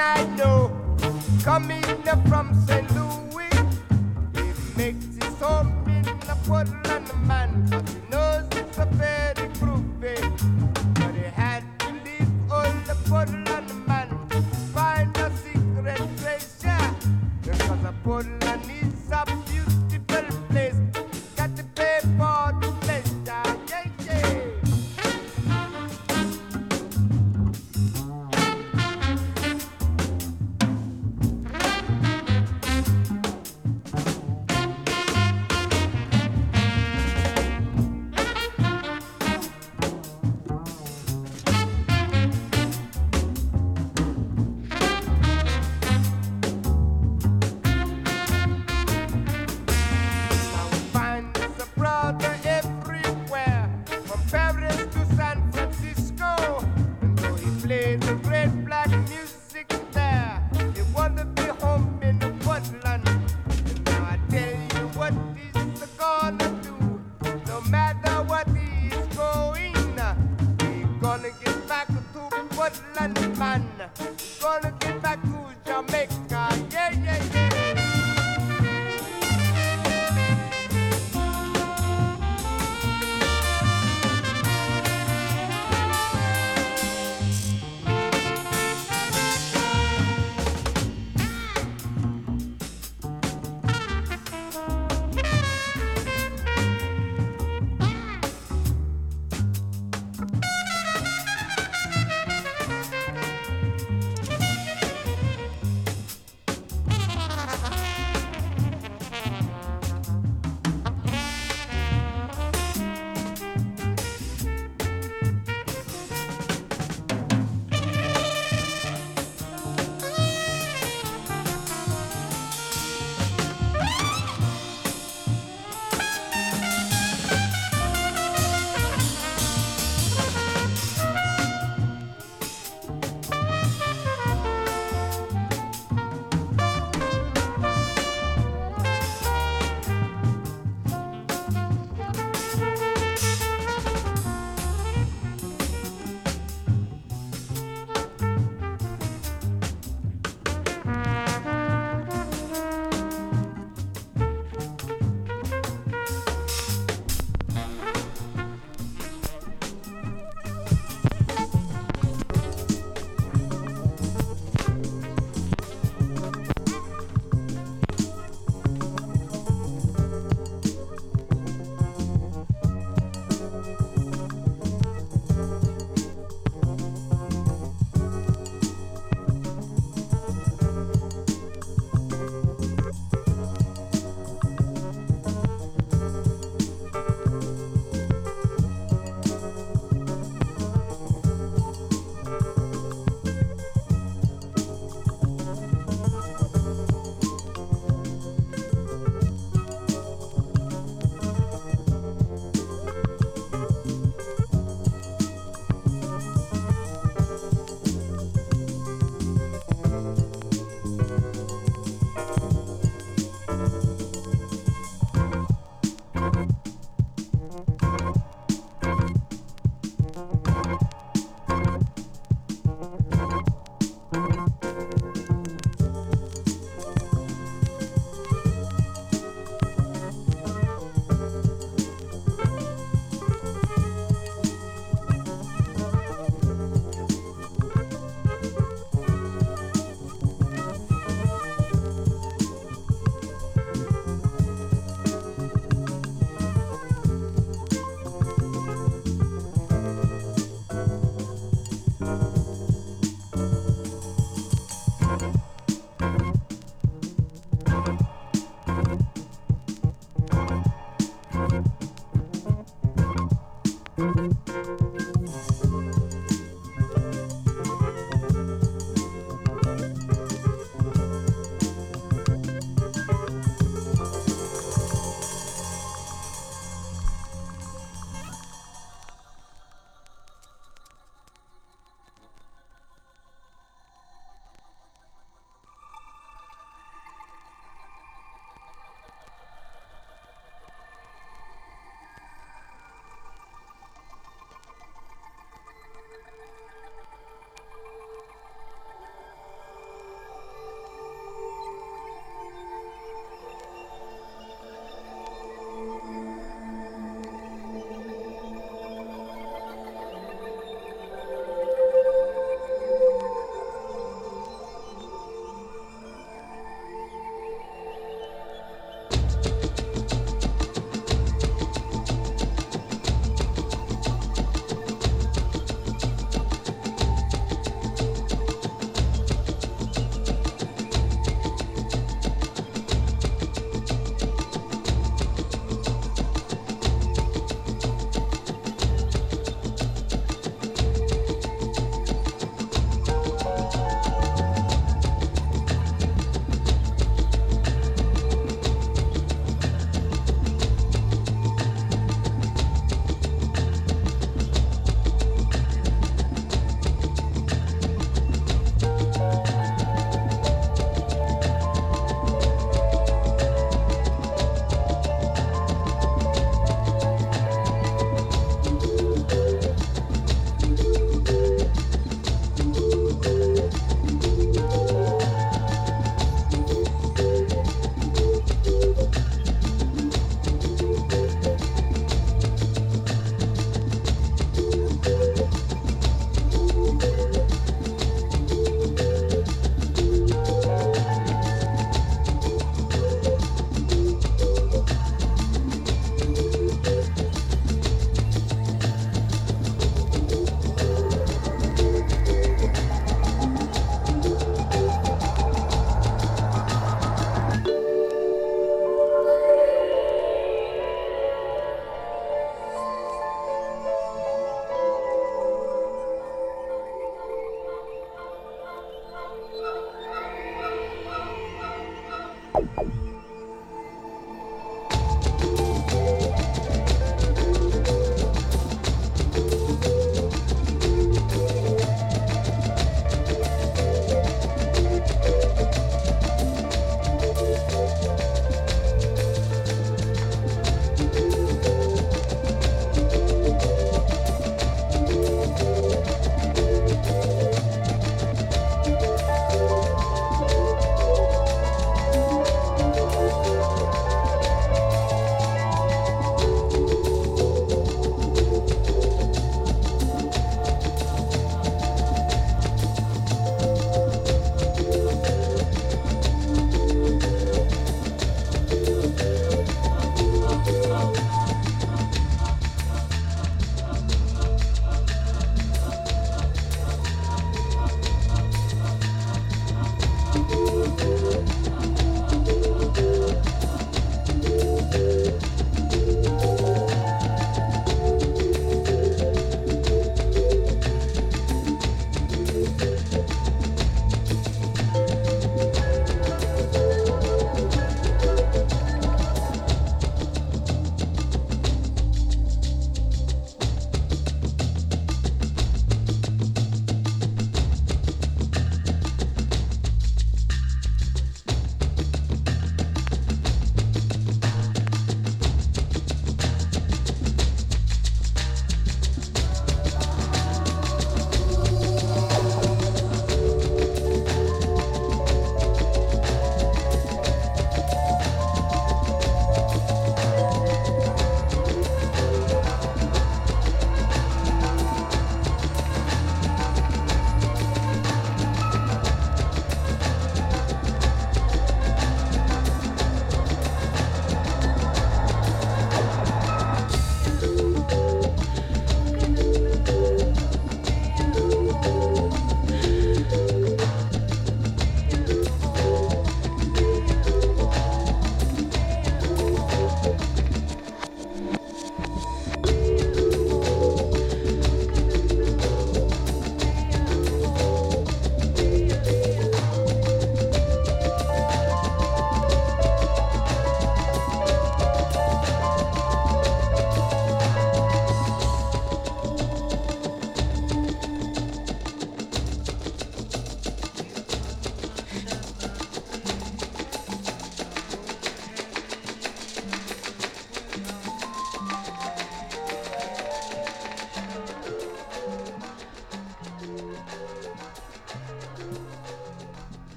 I know, coming from.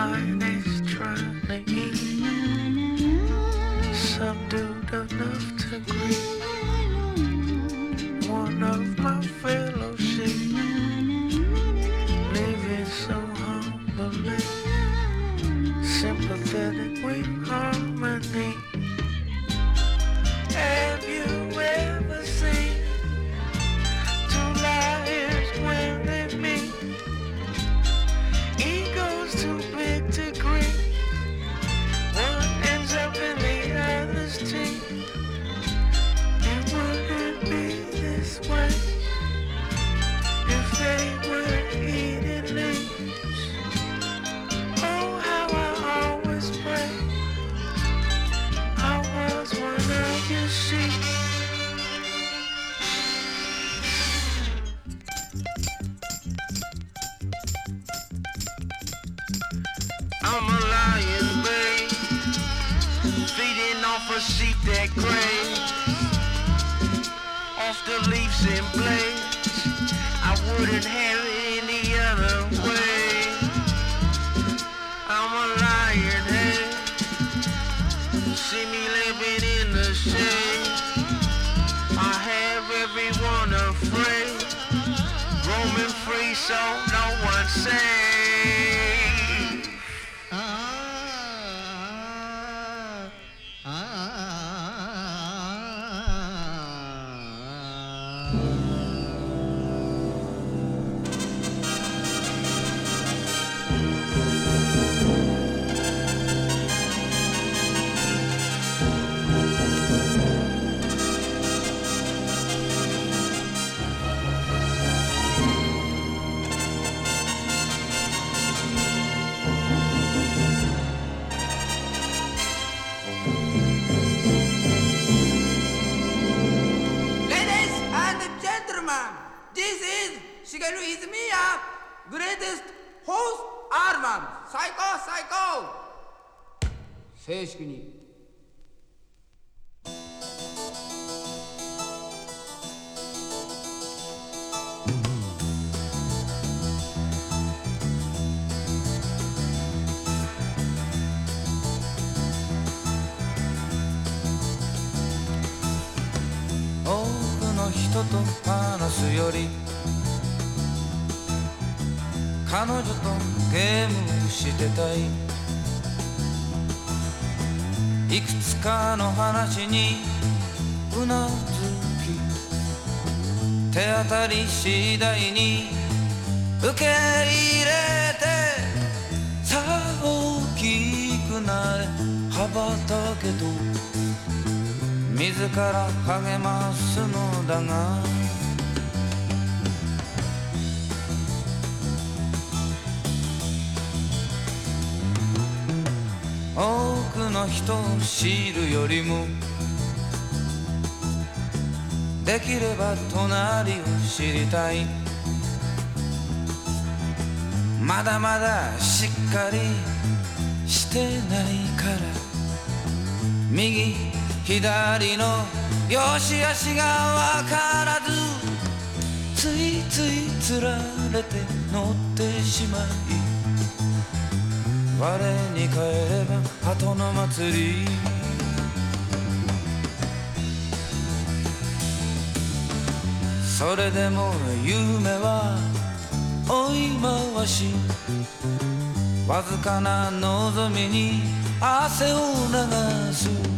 mind is trying to eat, subdued enough to grieve. り次第に受け入れてさあ大きくなれ。羽ばたけと自ら励ますのだが。多くの人を知るよりもできれば隣を知りたい。まだまだしっかりしてないから。右左の良し悪しがわからず。ついついつられて乗ってしまい。我に返れば後の祭り。それでも夢は追い回し。わずかな望みに汗を流す。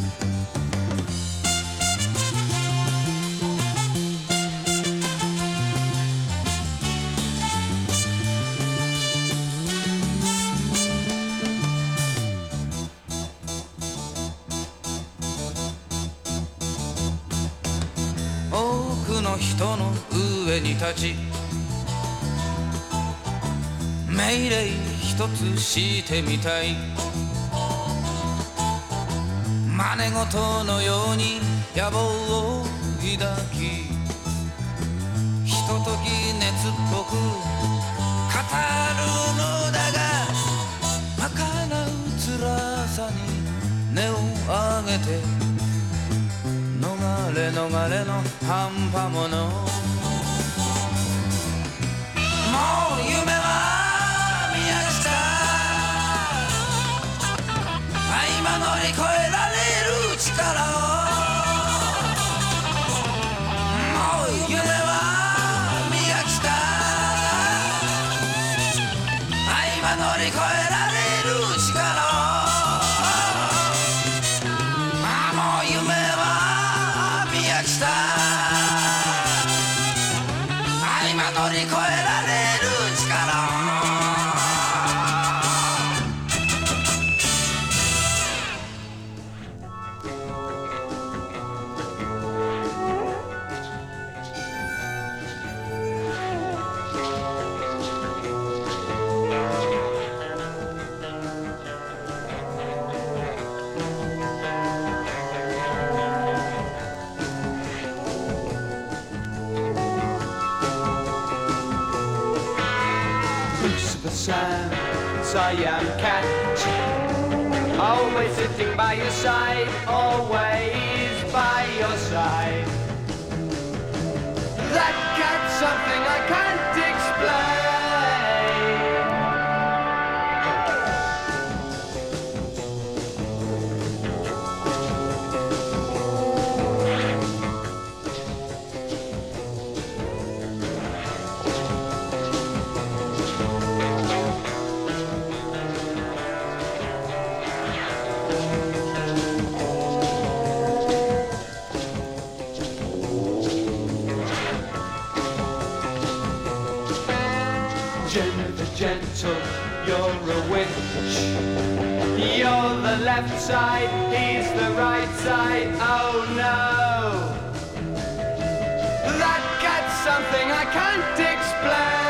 命令一つしてみたい。真似事のように野望を抱きひととき熱っぽく語るのだが儚う辛さに根を上げて逃れ逃れの半端者もう夢えられる力 Siam cat. Always sitting by your side, always. left side, he's the right side, oh no. That got something I can't explain.